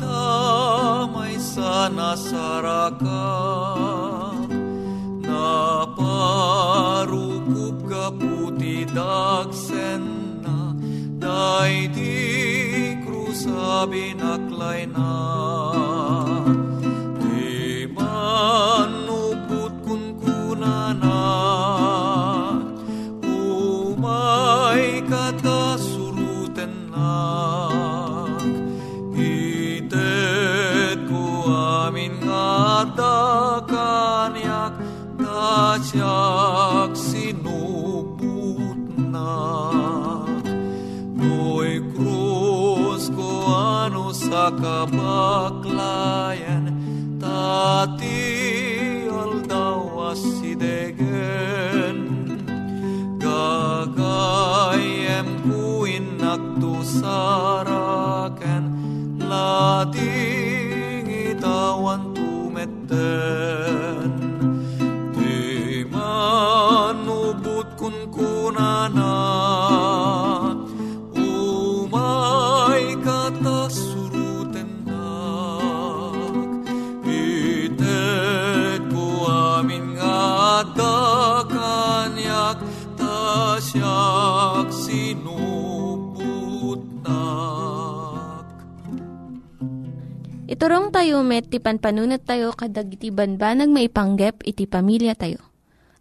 damay sana sarakam na parukup ka puti dagsen na. Day di krusabi naklay na Iturong tayo met, ti panpanunat tayo kadag iti banbanag maipanggep iti pamilya tayo.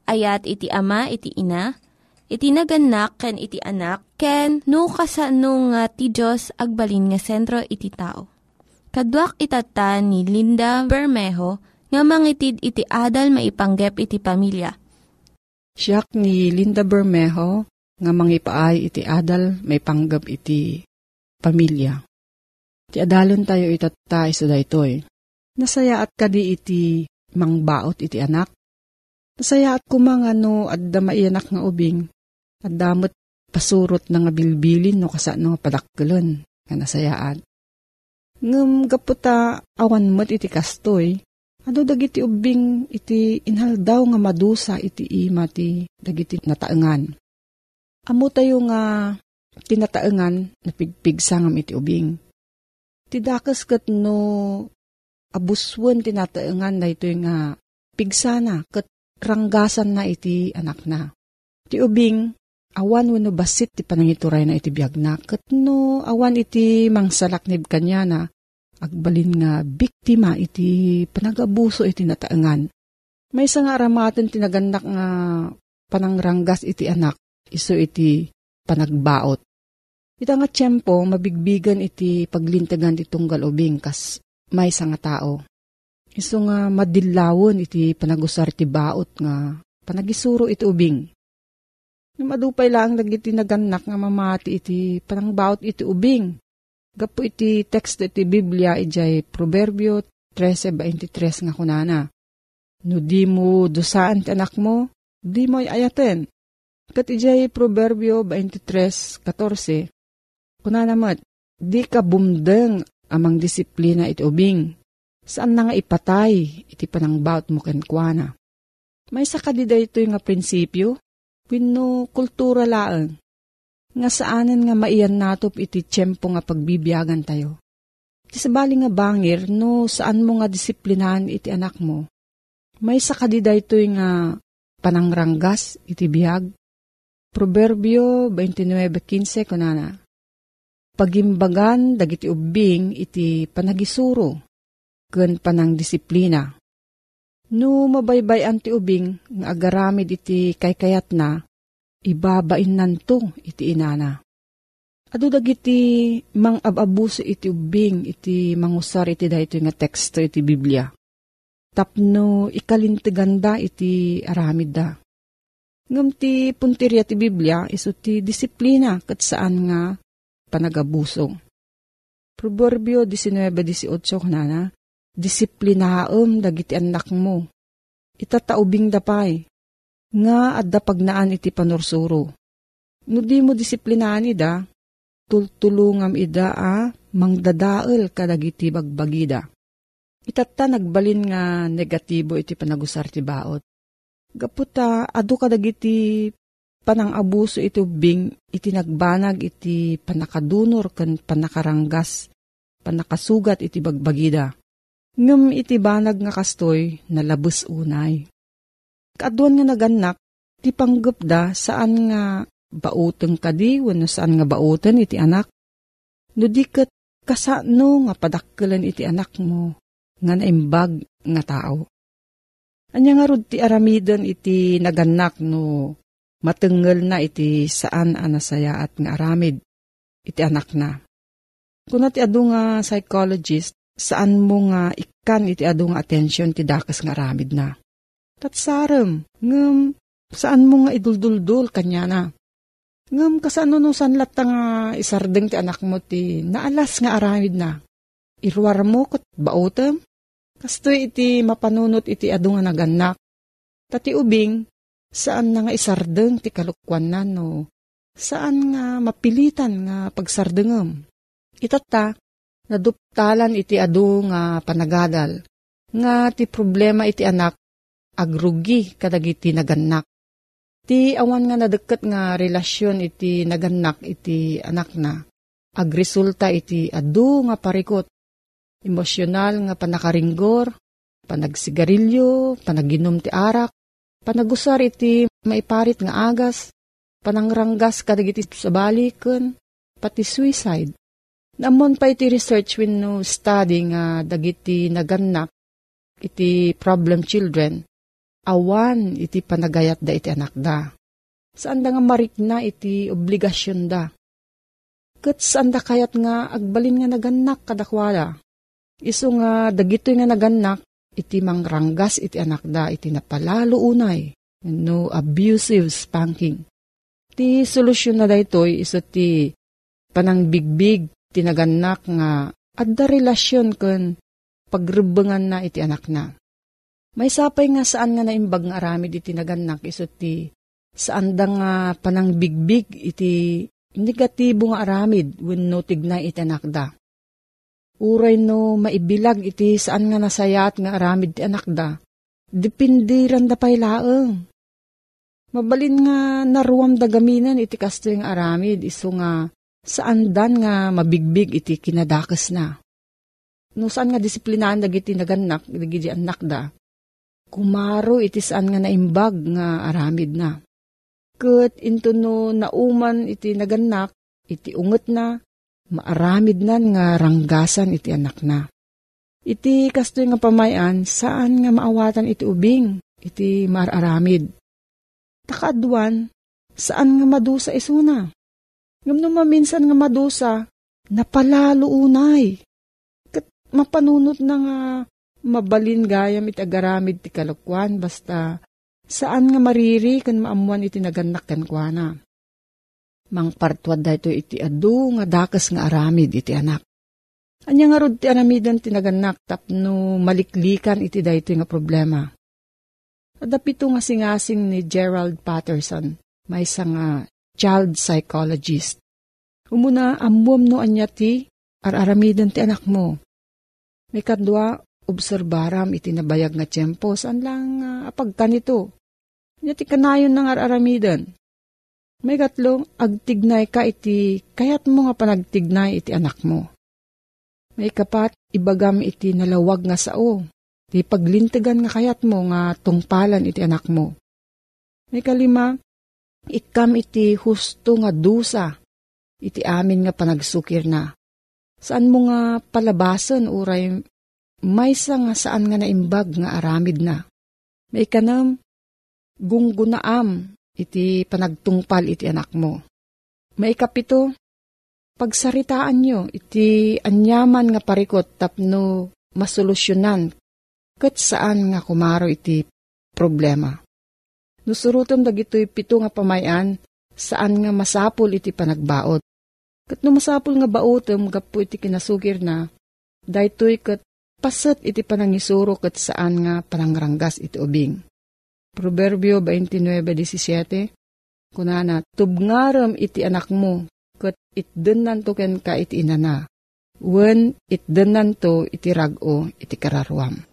Ayat iti ama, iti ina, iti naganak, ken iti anak, ken no kasano nga ti Diyos agbalin nga sentro iti tao. Kaduak itata ni Linda Bermejo nga mangitid iti adal maipanggep iti pamilya. Siyak ni Linda Bermejo nga mangipaay iti adal may panggap iti pamilya. Ti adalon tayo itata isa daytoy. Nasaya at kadi iti mangbaot iti anak. Nasaya at kumangano at damaianak nga ubing. At damot pasurot na nga bilbilin no kasa no padakkelon nga nasayaan. Ngem gaputa awan mo't iti kastoy. Ado dagiti ubing iti inhaldaw nga madusa iti ima ti dagiti nataengan. Amo tayo nga tinataengan napigpigsangam iti ubing. Ti dakas kat no abuswan tinataengan na ito nga pigsana ket ranggasan na iti anak na. Ti ubing, awan wano basit ti panangituray na iti biyag na, ket no awan iti mangsalaknib kanya na, agbalin nga biktima iti panagabuso iti nataengan. May isa nga aramaten tinaganak nga panangranggas iti anak, iso iti panagbaot. Ita nga tiyempo, mabigbigan iti paglintagan ti tunggal ubing kas may nga tao. Iso nga madilawon iti panagusar ti baot nga panagisuro iti ubing. Madupay lang dagiti naganak nga mamati iti panangbaot iti ubing. Gapo iti text iti Biblia ijay Proverbio 13.23 nga kunana. No di mo dosaan ti anak mo, di mo ayaten. Kat ijay Proverbio 23.14. Kunana mat, di ka bumdeng amang disiplina iti ubing Saan na nga ipatay, iti panangbaut mo kenkwana. May sakadida ito nga prinsipyo, wino kultura laang. Nga saanan nga maiyan natop iti tiyempo nga pagbibiyagan tayo. Iti sabali nga bangir, no saan mo nga disiplinahan iti anak mo. May sakadida ito nga panangranggas iti biyag. Proverbio 29.15 kunana. Pagimbagan dagiti ubing iti panagisuro ken panang disiplina. No mabaybay anti ubing nga agaramid iti kaykayat na, ibabain nanto iti inana. Ado dagiti mang ababuso iti ubing iti mangusar iti dayto nga teksto iti Biblia. Tapno ikalintiganda iti aramid da. Ngam ti puntirya ti Biblia iso ti disiplina kat saan nga panagabuso. Proverbio 19.18 na disiplinaam dagiti anak mo. Itataubing dapay, nga adda pagnaan iti panursuro. No di mo disiplinaan ida, tultulungam ida a mangdadael kadagiti bagbagida. Itatta nagbalin nga negatibo iti panagusar ti baot. Gaputa, adu kadagiti panang abuso iti ubing iti nagbanag iti panakadunor kan panakaranggas, panakasugat iti bagbagida Ngam iti banag nga kastoy na labus unay. Kaduan nga naganak, ti panggap da saan nga bauteng kadi, wano saan nga bauten iti anak. No di kat kasano nga padakkelan iti anak mo, nga naimbag nga tao. Anya nga rod ti aramidon iti naganak no matengel na iti saan anasaya at nga aramid iti anak na. Kuna ti adu nga psychologist, saan mo nga ikan iti adu nga atensyon ti dakas nga ramid na. Tatsarem, ngem saan mo nga idulduldul kanya na. Ngem kasano no sanlat nga isardeng ti anak mo ti naalas nga aramid na. Irwar mo kat bautem, kasto iti mapanunot iti adu nga naganak. Tati ubing, saan na nga isardeng ti kalukwan na no, saan nga mapilitan nga pagsardengem. Itata, naduptalan iti adu nga panagadal. Nga ti problema iti anak, agrugi kadagiti naganak. Ti awan nga nadeket nga relasyon iti naganak iti anak na. Agresulta iti adu nga parikot. Emosyonal nga panakaringgor, panagsigarilyo, panaginom ti arak, panagusar iti maiparit nga agas, panangranggas kadagiti sa baliken, pati suicide. Namon pa iti research when no study nga dagiti naganak iti problem children, awan iti panagayat da iti anak da. Saan da nga marikna iti obligasyon da. Kat saan da kayat nga agbalin nga naganak kadakwala. Iso nga dagito nga naganak iti mangranggas iti anak da iti napalalo unay. No abusive spanking. Ti solusyon na da ito iso ti panang bigbig tinaganak nga adda relasyon kun pagrebengan na iti anak na. May sapay nga saan nga naimbag nga aramid iti naganak iso ti saan da nga panang bigbig iti negatibo nga aramid wenno tignay iti anak da. Uray no maibilag iti saan nga nasayat nga aramid ti anak da. Depindiran da pay laeng. Mabalin nga naruam da gaminan iti kasto yung aramid iso nga saan dan nga mabigbig iti kinadakas na. No saan nga disiplinaan dagiti naganak, dagiti anak da. kumaro iti saan nga naimbag nga aramid na. Kat into no nauman iti naganak, iti unget na, maaramid nan nga ranggasan iti anak na. Iti kastoy nga pamayan, saan nga maawatan iti ubing, iti mararamid. Takaadwan, saan nga madusa isuna? Ngam maminsan nga madusa, napalalo unay. Kat mapanunot na nga mabalin gayam iti agaramid ti kalukwan, basta saan nga mariri kan maamuan iti naganak kan kuana. Mang partwad da ito iti adu nga dakas nga aramid iti anak. Anya nga rod ti aramidan ti naganak tapno maliklikan iti da ito nga problema. Adapito nga singasing ni Gerald Patterson, may nga child psychologist. Umuna, amuam no anya ti, araramidan ti anak mo. May kadwa, obserbaram iti nabayag nga tiyempo, saan lang uh, apagkan ito. Nya ti kanayon ng araramidan. May gatlong, agtignay ka iti, kayat mo nga panagtignay iti anak mo. May kapat, ibagam iti nalawag nga sao. Ti paglintigan nga kayat mo nga tungpalan iti anak mo. May kalima, ikam iti husto nga dusa, iti amin nga panagsukir na. Saan mo nga palabasan uray may nga saan nga naimbag nga aramid na. May kanam, gunggunaam iti panagtungpal iti anak mo. May kapito, pagsaritaan nyo iti anyaman nga parikot tapno masolusyonan ket saan nga kumaro iti problema. Nusurutom dagitoy pito nga pamayan, saan nga masapul iti panagbaot. Kat no masapul nga baotom, gapo iti kinasugir na, daytoy kat pasat iti panangisuro kat saan nga panangranggas iti ubing. Proverbio 29.17 Kunana, tubngaram iti anak mo, kat itdenan to ken ka iti inana. Wen itdenan to iti rago iti kararwam.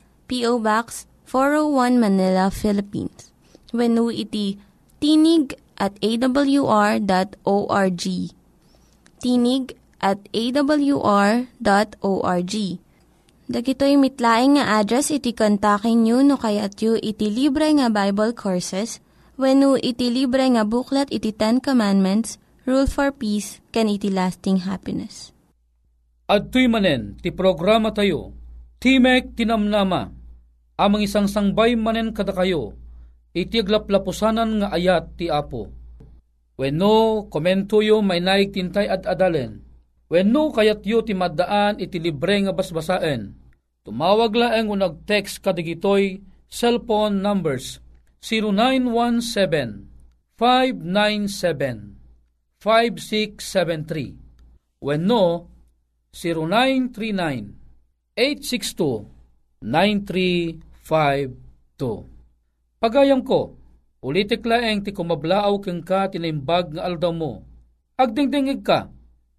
P.O. Box 401 Manila, Philippines. When iti tinig at awr.org. Tinig at awr.org. Dagitoy mitlaing nga address iti kontakin nyo no kayat yu iti libre nga Bible Courses when iti libre nga buklat iti Ten Commandments, Rule for Peace, can iti lasting happiness. At manen, ti programa tayo, Timek Tinamnama, amang isang sangbay manen kada kayo, iti aglaplapusanan nga ayat ti Apo. Wenno komento yo may naig tintay at adalen. Wenno kayat yo ti maddaan iti libre nga basbasaen. Tumawag laeng unag text kadigitoy cellphone numbers 0917 597 5673 wenno 0939 862 9352. Pagayam ko, ulitik laeng ti kumablaaw keng ka tinaimbag nga aldaw mo. Agdingdingig ka,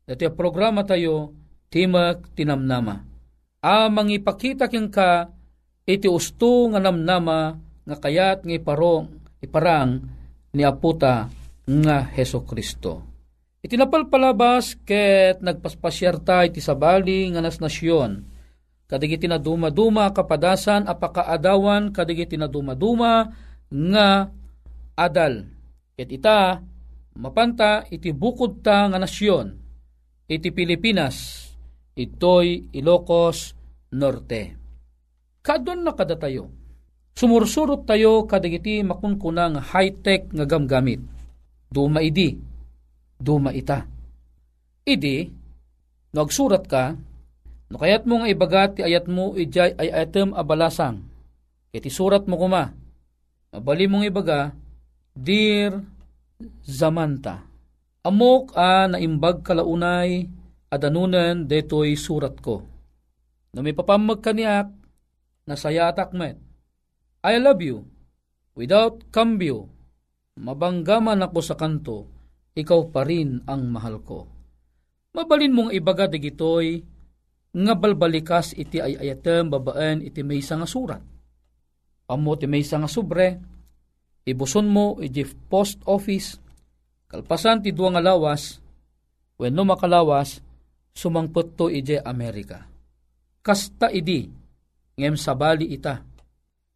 dati programa tayo, Timak Tinamnama. Amang ipakita keng ka, iti usto nga namnama, nga kayat nga iparong, iparang, ni Aputa nga Heso Kristo. Itinapalpalabas ket nagpaspasyarta iti sabali nga nas nasyon kadagiti na duma-duma kapadasan apakaadawan kadagiti na duma-duma nga adal. Ket ita mapanta iti bukod ta nga nasyon iti Pilipinas itoy Ilocos Norte. Kadon na kada tayo. Sumursurot tayo kadagiti makunkunang high-tech nga gamgamit. Duma idi, duma ita. Idi, nagsurat ka, No kayat mo nga ibagat ayat mo ijay ay atem abalasang. Iti surat mo kuma. Mabali mong ibaga, Dear Zamanta, amok a naimbag kalaunay adanunan detoy surat ko. No may papamag kaniak, nasayatak met. I love you. Without cambio, mabanggaman ako sa kanto, ikaw pa rin ang mahal ko. Mabalin mong ibaga digitoy, nga balbalikas iti ay ayatem babaan iti may nga surat. Amo ti may nga sobre, ibuson mo iti post office, kalpasan ti duwa nga lawas, wenno makalawas, sumangpot to ije Amerika. Kasta idi, ngem sabali ita.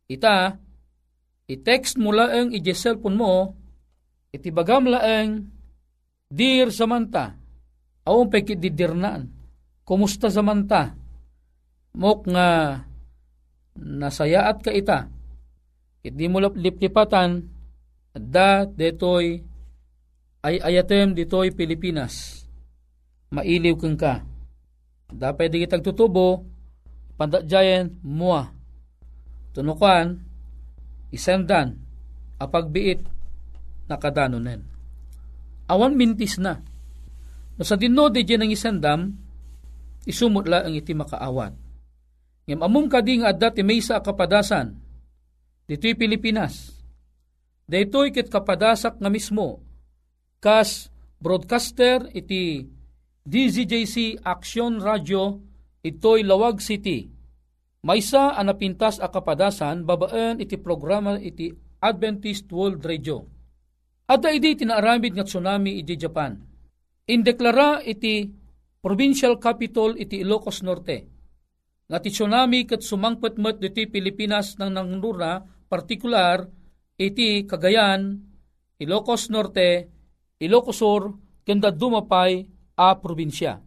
Ita, i-text mo laeng ije cellphone mo, iti bagam laeng, Dear Samantha, awang peki didirnaan, kumusta Samantha? Mok nga nasayaat ka ita, iti mo liplipatan, da detoy ay ayatem ditoy Pilipinas mailiw kang ka. Dapat di kitag tutubo, pandadjayan mua. Tunukan, isendan, apagbiit, nakadanunen. Awan mintis na. No sa dinno di dyan isendam, isumot la ang iti makaawat. Ngam amum kading adda ti may sa kapadasan, dito'y Pilipinas. Dito'y kit kapadasak nga mismo, kas broadcaster iti DZJC Action Radio ito'y Lawag City. Maysa ang napintas a kapadasan babaan iti programa iti Adventist World Radio. Ada idi tinaaramid nga tsunami iti Japan. Indeklara iti provincial capital iti Ilocos Norte. Nga ti tsunami kat sumangpatmat diti Pilipinas nang nangnura partikular iti Cagayan, Ilocos Norte, Ilocos Sur, kanda dumapay a probinsya.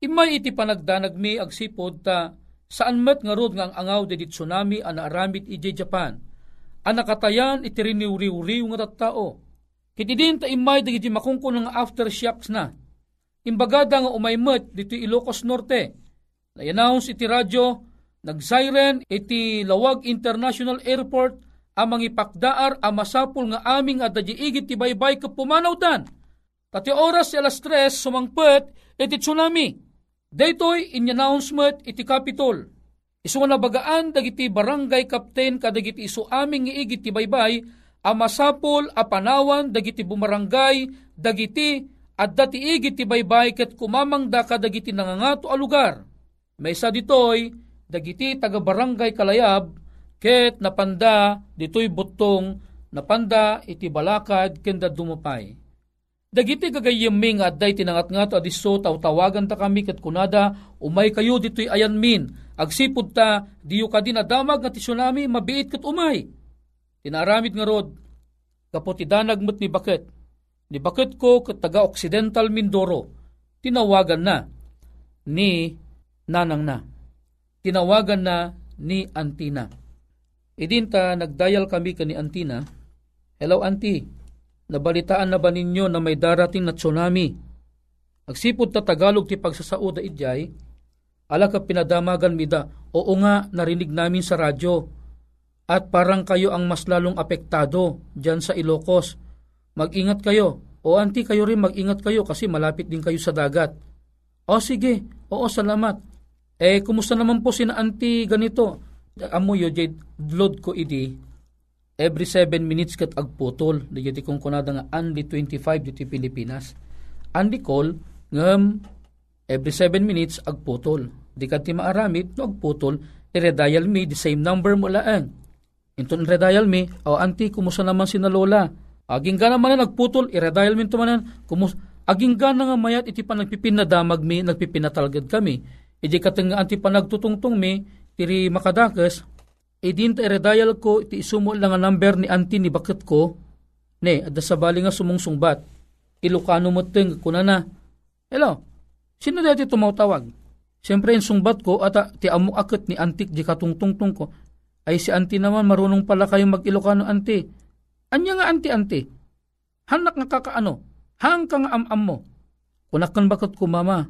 Imay iti panagdanag mi agsipod ta saan met nga rod nga ang angaw de tsunami ana aramid ije Japan. Anakatayan iti riniw-riw nga tattao. Kiti din ta imay dagiti makungkon nga aftershocks na. Imbagada nga umaymet dito Ilocos Norte. Na-announce iti radyo, nag-siren iti Lawag International Airport amang ipakdaar a masapul nga aming adadya igit ti baybay kapumanawdan Tati oras si alas tres sumangpet iti tsunami. Daytoy in announcement iti Capitol. Isu nga nabagaan dagiti barangay captain kadagiti isu aming iigit ti baybay a masapol a panawan dagiti bumarangay dagiti at dati igit ti baybay ket kumamang da kadagiti nangangato a lugar. May sa ditoy dagiti taga barangay kalayab ket napanda ditoy butong napanda iti balakad kenda dumapay Dagiti gagayeming at day tinangat nga to adiso tawagan ta kami kat kunada umay kayo dito'y ayan min. Agsipod ta diyo ka din adamag nga ti tsunami mabiit kat umay. Tinaramid nga rod kaputidanag met ni Bakit. Ni Bakit ko kat taga Occidental Mindoro. Tinawagan na ni nanang na. Tinawagan na ni Antina. Idinta nagdayal kami ka ni Antina. Hello Auntie, Nabalitaan na ba ninyo na may darating na tsunami? Agsipod ta Tagalog ti pagsasauda idjay, ala ka pinadamagan mida, oo nga narinig namin sa radyo. At parang kayo ang mas lalong apektado dyan sa Ilocos. Mag-ingat kayo. O anti kayo rin mag-ingat kayo kasi malapit din kayo sa dagat. O sige, oo salamat. Eh, kumusta naman po sina anti ganito? Amo yo, jay, load ko idi, every 7 minutes kat agputol digiti kung kunada nga only 25 diti Pilipinas andi call ngem every 7 minutes agputol di ti maaramid no agputol i-redial me the same number mo laang inton redial me o anti kumusta naman si na lola aging gana man nagputol i-redial me manan. Kumus aging gana nga mayat iti pa nagpipinadamag mi nagpipinatalgad kami. Iti kateng anti pa nagtutungtong mi tiri makadakas idin ta iredayal ko iti isumo lang nga number ni anti ni bakit ko? Ne adda sa bali nga sumungsungbat. Ilokano mo teng kunana hello sino dati tumawtawag? Siyempre yung sungbat ko at ti amo akit ni antik di katungtungtung ko. Ay si anti naman marunong pala kayong mag-ilokano anti anya nga anti anti hanak nga kakaano hang ka nga am-am mo kunakan bakit ko mama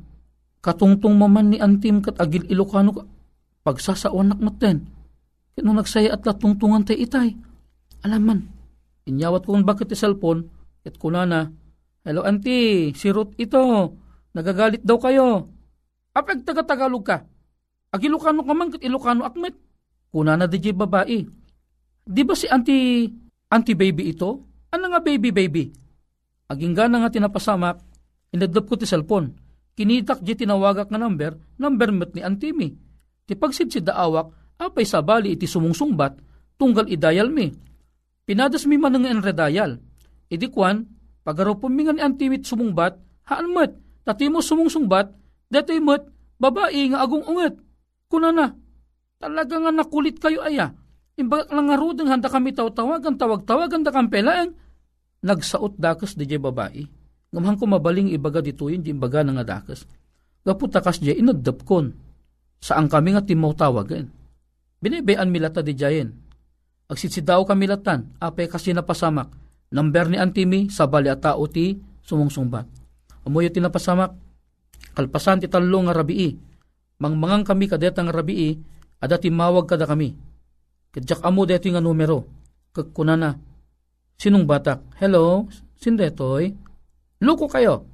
katungtong maman ni antim kat agil ilokano ka pagsasawanak mo ten Kano nagsaya at latungtungan tay itay. Alaman, inyawat kong bakit ti cellphone, at kunana, Hello auntie, si Ruth ito, nagagalit daw kayo. Apag taga-tagalog ka. Ag Ilocano ka man, kat Ilocano akmet. Kunana di babae. Di ba si auntie Anti-baby ito? Ano nga baby-baby? Aging gana nga tinapasamak, inadlap ko ti cellphone. Kinitak di tinawagak nga number, number met ni Antimi. Ti pagsidsid daawak, apay sabali iti sumungsungbat, tunggal idayal mi. Pinadas mi man nga enredayal. Idi kwan, pagaropon mi nga ni Antimit sumungbat, haan met, tatimo sumungsungbat, detoy met, babae nga agong unget. Kuna na, talaga nga nakulit kayo aya. Imbagak lang nga rudeng handa kami tawag-tawagan, tawag-tawagan da kampelaeng. Nagsaot dakas di jay babae. Ngamahang ko mabaling ibaga dito yun, di imbaga na nga dakas. Gaputakas jay inadap kon. Saan kami nga timaw tawagan. Binibayan milata di jayen. Agsisidaw kami latan, apay kasi napasamak. Number ni Antimi, sa bali at tao ti sumungsungbat. Amoy tinapasamak, kalpasan ti talo nga rabii. Mangmangang kami kadeta nga rabii, ada timawag kada kami. Kadyak amo deto nga numero. Kagkuna na. Sinong batak? Hello? Sindetoy? Luko kayo.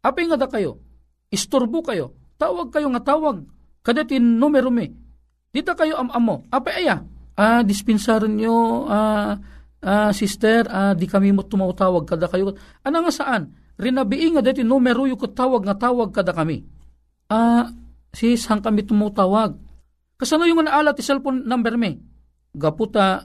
Apay nga da kayo. Istorbo kayo. Tawag kayo nga tawag. Kadatin numero mi. Dita kayo am-amo. Apay aya. Ah, dispensaran nyo, ah, ah, sister, ah, di kami mo tumawag kada kayo. Ano nga saan? Rinabii nga dati numero yung tawag nga tawag kada kami. Ah, sis, hang kami tumutawag. Kasano yung naala ti cellphone number mi? Gaputa,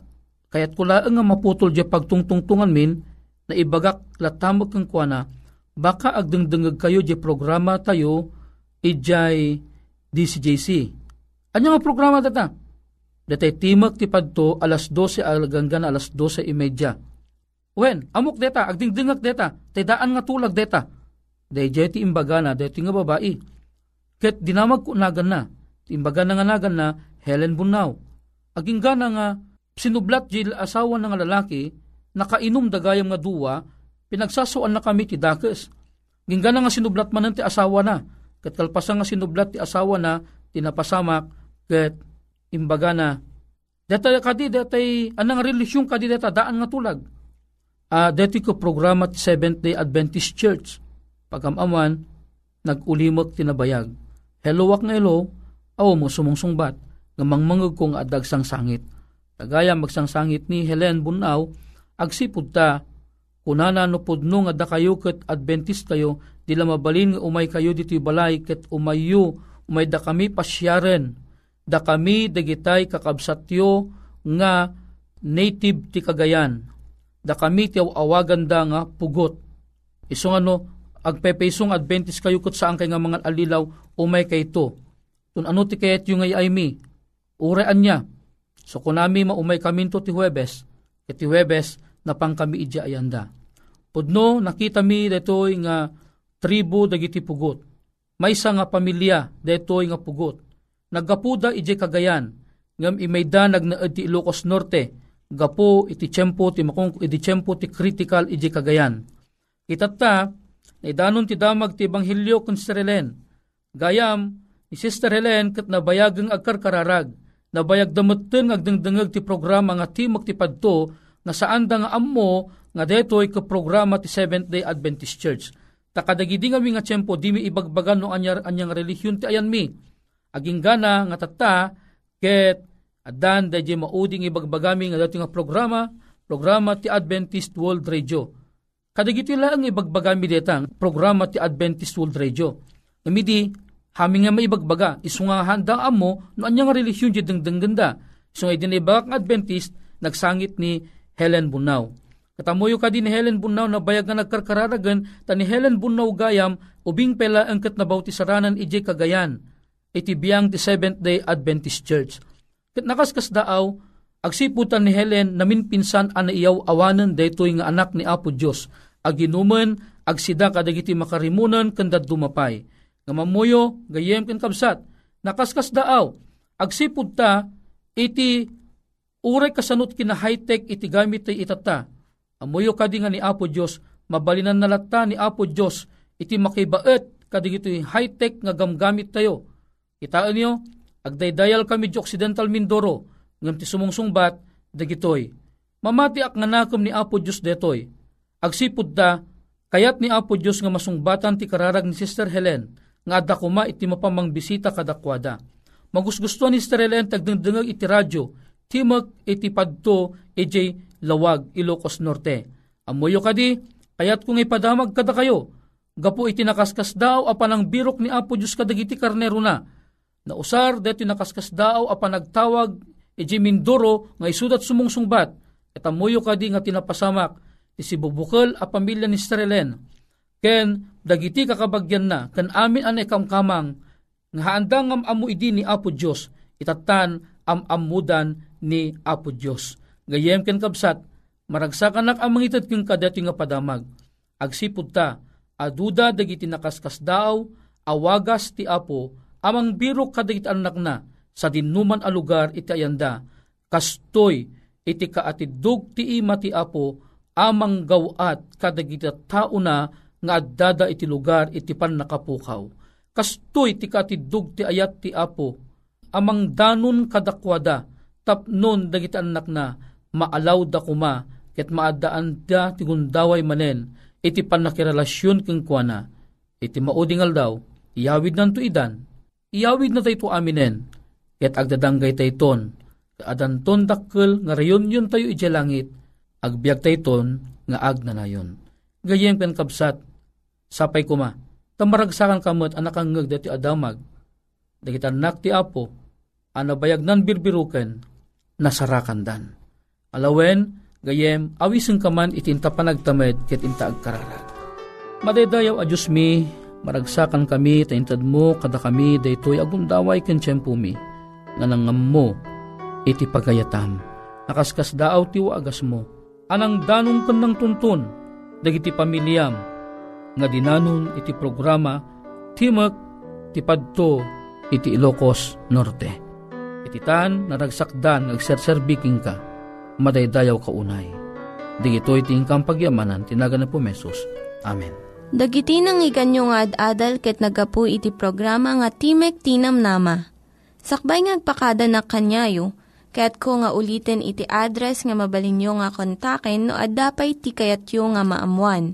kayat laang nga maputol dya pagtungtungtungan min, na ibagak latamag kang kuana, baka agdengdengag kayo di programa tayo, ijay DCJC. Ano nga programa data? Datay timag ti padto alas 12 alaganggan alas 12 imedya. Wen, amok deta, agdingdingag deta, tay daan nga tulag deta. Day ti imbaga na, day nga babae. Ket dinamag ko nagan na, imbaga na nga nagan na, Helen Bunaw. Aging gana nga, sinublat jil asawa ng lalaki, nakainom dagayam nga duwa, pinagsasuan na kami ti dakes. Ginggana nga sinublat man ti asawa na, ket kalpasan nga sinublat ti asawa na, tinapasamak, ket imbaga na, deta kadi detay anang relisyon kadi deta daan nga tulag. Uh, deti ko programa ti Seventh-day Adventist Church. Pagamaman, nagulimot tinabayag. Hello wak nga hello, aw mo sumungsungbat, ngamangmangag kong adag sang sangit. Tagaya magsangsangit ni Helen Bunaw, agsipud ta, kunana no pudno nga da kayo ket Adventist kayo, dila mabalin nga umay kayo dito'y balay ket umayo, umay da kami pasyaren, da kami dagitay kakabsatyo nga native ti Cagayan. Da kami ti awagan da nga pugot. Isong ano, agpepesong Adventist kayo kat saan kay nga mga alilaw umay kay to. Kung ano ti kayat yung ay mi, urean niya. So kunami maumay kami to ti Huwebes, ket ti Huwebes na pang kami idya ayanda. Pudno nakita mi detoy nga tribo dagiti pugot. Maysa nga pamilya detoy nga pugot naggapuda iti kagayan, ngam imayda nagnaad ti Ilocos Norte, gapo iti tiyempo ti makong iti tiyempo ti critical iti kagayan. Itata, naidanon ti damag ti Banghilyo kun Helen. Gayam, ni Sister Helen kat nabayagang agkarkararag, nabayag damutten agdengdengag ti programa nga timok ti padto, nga saan da nga ammo nga detoy ka programa ti Seventh Day Adventist Church. Takadagidi nga nga tiyempo, di mi ibagbagan no anyar, anyang relihiyon ti ayan mi. Aging gana nga tata ket adan dadya mauding ibagbagami nga dati nga programa programa ti Adventist World Radio. Kadagiti lang ibagbagami deta programa ti Adventist World Radio. Namidi hami nga maibagbaga iso nga handa amo no anya nga relisyon di dengdeng ganda. Iso nga idinibak Adventist nagsangit ni Helen Bunaw Katamuyo ka din ni Helen Bunaw na bayag nga nagkarkararagan ta ni Helen Bunaw gayam ubing pela ang kat na bautisaranan ije kagayan iti biyang ti Seventh-day Adventist Church. Kat nakaskas daaw, agsiputan ni Helen namin pinsan ana iyaw awanan daytoy nga anak ni Apo Dios aginuman agsida kadagiti makarimunan kandad dumapay nga mamuyo gayem ken kabsat. Nakaskas daaw. Agsipud ta iti uray kasanot kina high-tech iti gamit tay itata. Amuyo kadi nga ni Apo Dios mabalinan nalatta ni Apo Dios iti makibaet kadigiti high-tech nga gamgamit tayo. Kitaan niyo, agdaydayal kami di Occidental Mindoro, ngam ti sumungsungbat, dagitoy. Mamati ak nga nakom ni Apo Diyos detoy. Agsipud da, kayat ni Apo Diyos nga masungbatan ti kararag ni Sister Helen, nga adda kuma iti mapamang kadakwada. Magusgustuhan ni Sister Helen tagdengdengag iti radyo, timok iti padto iti lawag Ilocos Norte. Amuyo kadi, kayat kung ipadamag kada kayo, gapo iti nakaskas daw apan ang birok ni Apo Diyos kadagiti karnero na. Nausar deti nakaskas daw apan nagtawag iti Mindoro nga isudat sumungsungbat. At amuyo kadi nga tinapasamak ti si a pamilya ni Strelen. Ken dagiti kakabagyan na kan amin anay kamkamang nga haandang am amu idi ni Apo Diyos itatan am amudan ni Apo Diyos. Gayem ken kabsat maragsakan nak ang mangitad king kadati nga padamag. Agsipud ta aduda dagiti nakaskas daw awagas ti Apo amang birok kadagiti anak na sa dinuman a lugar iti ayanda kastoy iti kaatidug ti ima ti Apo amang gawat kadagiti tao na nga addada iti lugar iti pan nakapukaw. Kastoy ti katidug ti ayat ti Apo amang danon kadakwada tapnon dagiti anak na maalaw da kuma ket maadaan da ti gundaway manen iti panakirelasyon keng kuana iti maudingal daw iyawid nanto idan iyawid na tayo aminen ket agdadanggay tayton adanton dakkel nga rayon yun tayo iti langit agbyag tayton nga agnanayon gayem ken kabsat sapay kuma tamaragsakan kamot anak ang ngag dati adamag. Dagiti anak ti apo anabayag nan birbiruken nasarakan dan. Alawen gayem awiseng kaman itinta panagtamed ket inta agkararag madaydayaw a mi maragsakan kami taintad mo kada kami daytoy agundaway ken tiyempo mi nga nangam mo iti pagayatam. Nakaskas daaw ti agas mo anang danong ken ng tuntun dagiti pamilyam nga dinanon iti programa Timek ti Padto iti Ilocos Norte. Iti tan naragsakdan agserserbiking ka madaydayaw ka unay. Digito iti ingkang pagyamanan tinaga na po Mesos. Amen. Dagiti nang iganyo nga ad-adal ket nagapu iti programa nga Timek Tinam Nama. Sakbay ngagpakada na kanyayo, ket ko nga ulitin iti address nga mabalinyo nga kontaken no ad-dapay tikayatyo nga maamuan.